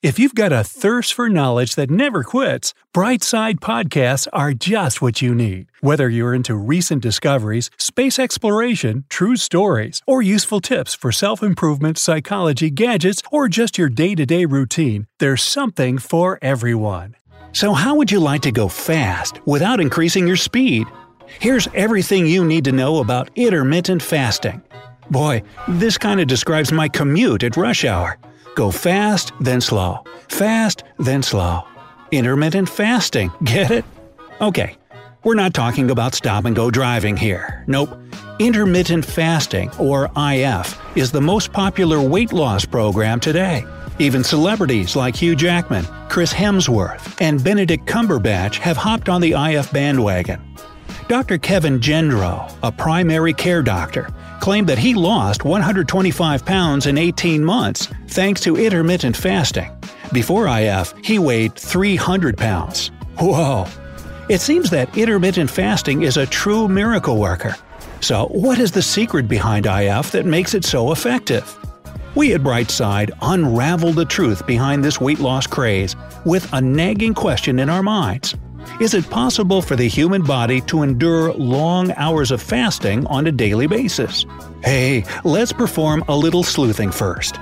If you've got a thirst for knowledge that never quits, Brightside Podcasts are just what you need. Whether you're into recent discoveries, space exploration, true stories, or useful tips for self improvement, psychology, gadgets, or just your day to day routine, there's something for everyone. So, how would you like to go fast without increasing your speed? Here's everything you need to know about intermittent fasting. Boy, this kind of describes my commute at rush hour. Go fast, then slow. Fast, then slow. Intermittent fasting, get it? Okay, we're not talking about stop and go driving here. Nope. Intermittent fasting, or IF, is the most popular weight loss program today. Even celebrities like Hugh Jackman, Chris Hemsworth, and Benedict Cumberbatch have hopped on the IF bandwagon. Dr. Kevin Gendreau, a primary care doctor, claimed that he lost 125 pounds in 18 months thanks to intermittent fasting. Before IF, he weighed 300 pounds. Whoa! It seems that intermittent fasting is a true miracle worker. So, what is the secret behind IF that makes it so effective? We at Brightside unravel the truth behind this weight loss craze with a nagging question in our minds. Is it possible for the human body to endure long hours of fasting on a daily basis? Hey, let's perform a little sleuthing first.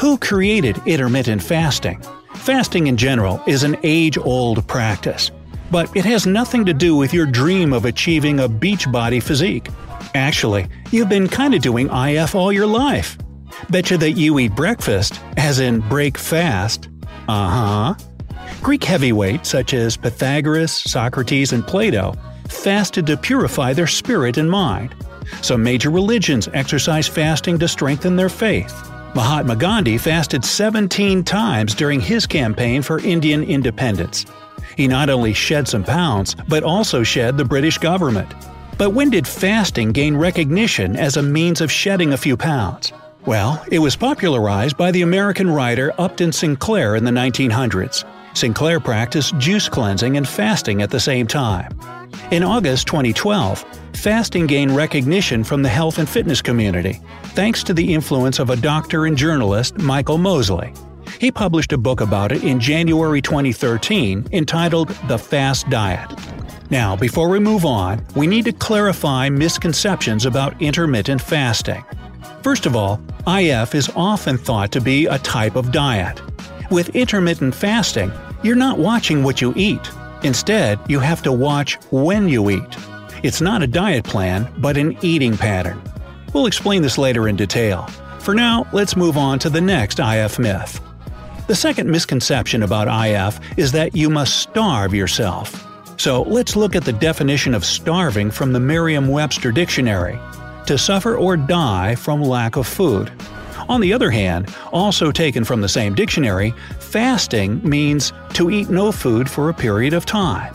Who created intermittent fasting? Fasting in general is an age old practice, but it has nothing to do with your dream of achieving a beach body physique. Actually, you've been kinda doing IF all your life. Betcha that you eat breakfast, as in break fast. Uh huh. Greek heavyweights such as Pythagoras, Socrates, and Plato fasted to purify their spirit and mind. Some major religions exercise fasting to strengthen their faith. Mahatma Gandhi fasted 17 times during his campaign for Indian independence. He not only shed some pounds, but also shed the British government. But when did fasting gain recognition as a means of shedding a few pounds? Well, it was popularized by the American writer Upton Sinclair in the 1900s. Sinclair practiced juice cleansing and fasting at the same time. In August 2012, fasting gained recognition from the health and fitness community, thanks to the influence of a doctor and journalist, Michael Mosley. He published a book about it in January 2013 entitled The Fast Diet. Now, before we move on, we need to clarify misconceptions about intermittent fasting. First of all, IF is often thought to be a type of diet. With intermittent fasting, you're not watching what you eat. Instead, you have to watch when you eat. It's not a diet plan, but an eating pattern. We'll explain this later in detail. For now, let's move on to the next IF myth. The second misconception about IF is that you must starve yourself. So let's look at the definition of starving from the Merriam Webster Dictionary to suffer or die from lack of food. On the other hand, also taken from the same dictionary, fasting means to eat no food for a period of time.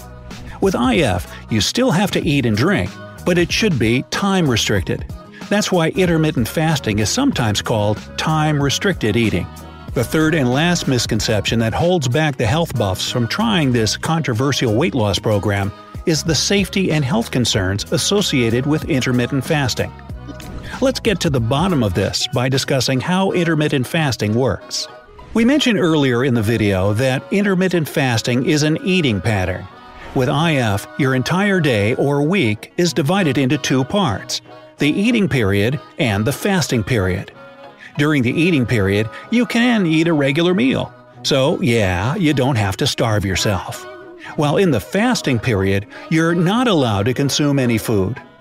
With IF, you still have to eat and drink, but it should be time restricted. That's why intermittent fasting is sometimes called time restricted eating. The third and last misconception that holds back the health buffs from trying this controversial weight loss program is the safety and health concerns associated with intermittent fasting. Let's get to the bottom of this by discussing how intermittent fasting works. We mentioned earlier in the video that intermittent fasting is an eating pattern. With IF, your entire day or week is divided into two parts the eating period and the fasting period. During the eating period, you can eat a regular meal. So, yeah, you don't have to starve yourself. While in the fasting period, you're not allowed to consume any food.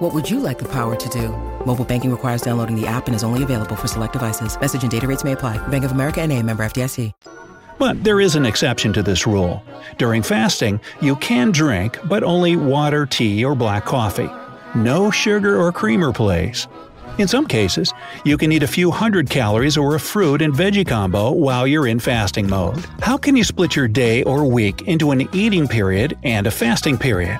What would you like the power to do? Mobile banking requires downloading the app and is only available for select devices. Message and data rates may apply. Bank of America and a member FDIC. But there is an exception to this rule. During fasting, you can drink, but only water, tea, or black coffee. No sugar or creamer, please. In some cases, you can eat a few hundred calories or a fruit and veggie combo while you're in fasting mode. How can you split your day or week into an eating period and a fasting period?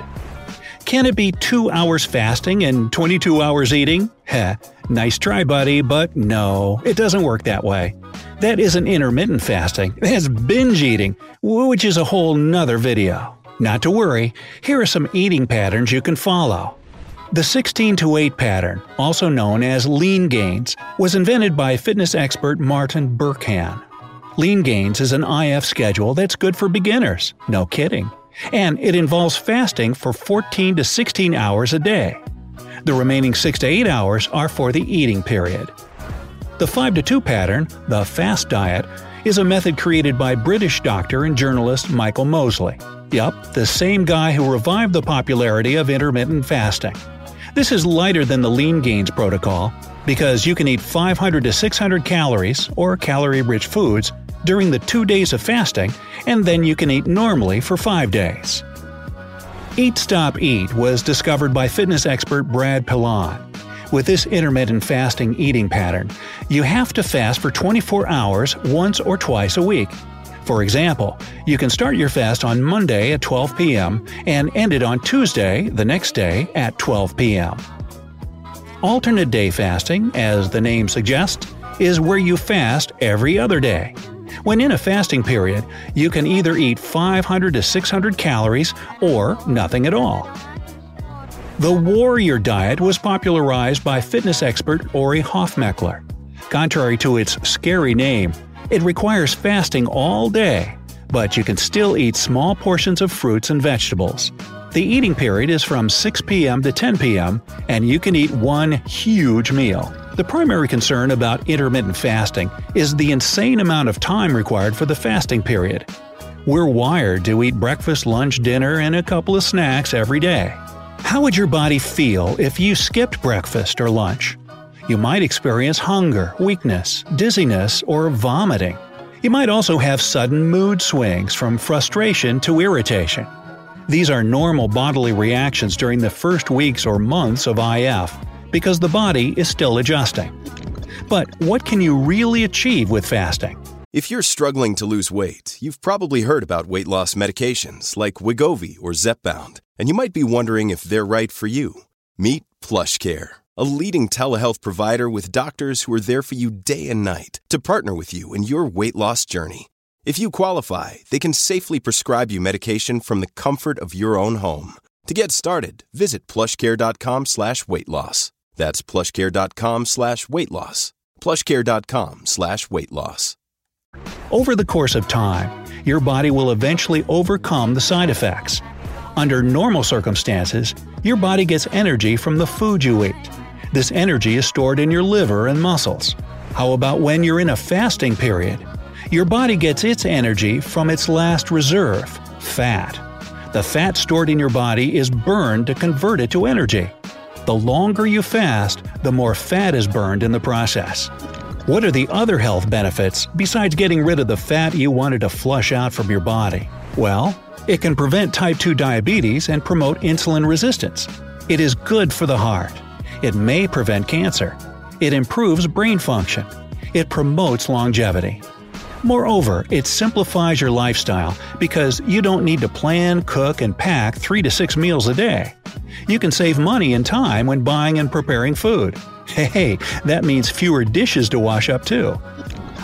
Can it be 2 hours fasting and 22 hours eating? Heh, nice try, buddy, but no, it doesn't work that way. That isn't intermittent fasting, that's binge eating, which is a whole nother video. Not to worry, here are some eating patterns you can follow. The 16 to 8 pattern, also known as lean gains, was invented by fitness expert Martin Berkhan. Lean gains is an IF schedule that's good for beginners, no kidding. And it involves fasting for 14 to 16 hours a day. The remaining 6 to 8 hours are for the eating period. The 5 to 2 pattern, the fast diet, is a method created by British doctor and journalist Michael Mosley. Yup, the same guy who revived the popularity of intermittent fasting. This is lighter than the lean gains protocol because you can eat 500 to 600 calories or calorie rich foods during the two days of fasting, and then you can eat normally for five days. Eat Stop Eat was discovered by fitness expert Brad Pilon. With this intermittent fasting eating pattern, you have to fast for 24 hours once or twice a week. For example, you can start your fast on Monday at 12 p.m. and end it on Tuesday, the next day, at 12 p.m. Alternate day fasting, as the name suggests, is where you fast every other day. When in a fasting period, you can either eat 500 to 600 calories or nothing at all. The Warrior Diet was popularized by fitness expert Ori Hofmekler. Contrary to its scary name, it requires fasting all day, but you can still eat small portions of fruits and vegetables. The eating period is from 6 p.m. to 10 p.m., and you can eat one huge meal. The primary concern about intermittent fasting is the insane amount of time required for the fasting period. We're wired to eat breakfast, lunch, dinner, and a couple of snacks every day. How would your body feel if you skipped breakfast or lunch? You might experience hunger, weakness, dizziness, or vomiting. You might also have sudden mood swings from frustration to irritation. These are normal bodily reactions during the first weeks or months of IF because the body is still adjusting. But what can you really achieve with fasting? If you're struggling to lose weight, you've probably heard about weight loss medications like Wegovy or Zepbound, and you might be wondering if they're right for you. Meet PlushCare a leading telehealth provider with doctors who are there for you day and night to partner with you in your weight loss journey. If you qualify, they can safely prescribe you medication from the comfort of your own home. To get started, visit plushcare.com slash weight loss. That's plushcare.com slash weight loss. Plushcare.com slash weight loss. Over the course of time, your body will eventually overcome the side effects. Under normal circumstances, your body gets energy from the food you eat. This energy is stored in your liver and muscles. How about when you're in a fasting period? Your body gets its energy from its last reserve, fat. The fat stored in your body is burned to convert it to energy. The longer you fast, the more fat is burned in the process. What are the other health benefits besides getting rid of the fat you wanted to flush out from your body? Well, it can prevent type 2 diabetes and promote insulin resistance. It is good for the heart. It may prevent cancer. It improves brain function. It promotes longevity. Moreover, it simplifies your lifestyle because you don't need to plan, cook, and pack 3 to 6 meals a day. You can save money and time when buying and preparing food. Hey, that means fewer dishes to wash up too.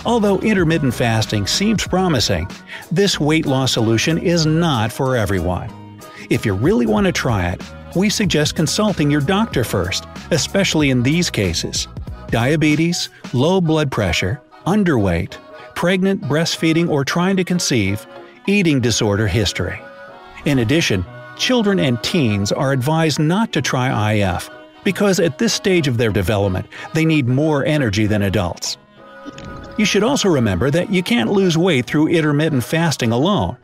Although intermittent fasting seems promising, this weight loss solution is not for everyone. If you really want to try it, we suggest consulting your doctor first, especially in these cases diabetes, low blood pressure, underweight, pregnant, breastfeeding, or trying to conceive, eating disorder history. In addition, children and teens are advised not to try IF because at this stage of their development, they need more energy than adults. You should also remember that you can't lose weight through intermittent fasting alone.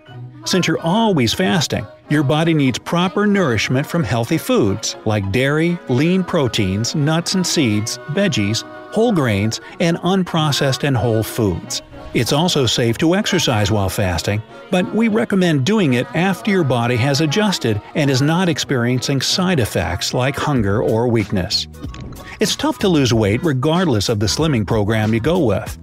Since you're always fasting, your body needs proper nourishment from healthy foods like dairy, lean proteins, nuts and seeds, veggies, whole grains, and unprocessed and whole foods. It's also safe to exercise while fasting, but we recommend doing it after your body has adjusted and is not experiencing side effects like hunger or weakness. It's tough to lose weight regardless of the slimming program you go with.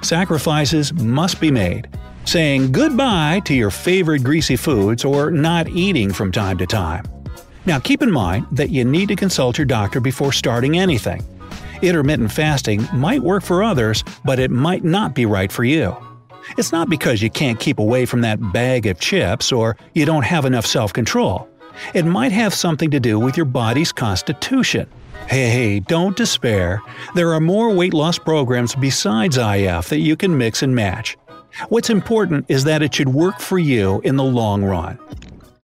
Sacrifices must be made. Saying goodbye to your favorite greasy foods or not eating from time to time. Now keep in mind that you need to consult your doctor before starting anything. Intermittent fasting might work for others, but it might not be right for you. It's not because you can't keep away from that bag of chips or you don't have enough self control. It might have something to do with your body's constitution. Hey, hey, don't despair. There are more weight loss programs besides IF that you can mix and match. What's important is that it should work for you in the long run.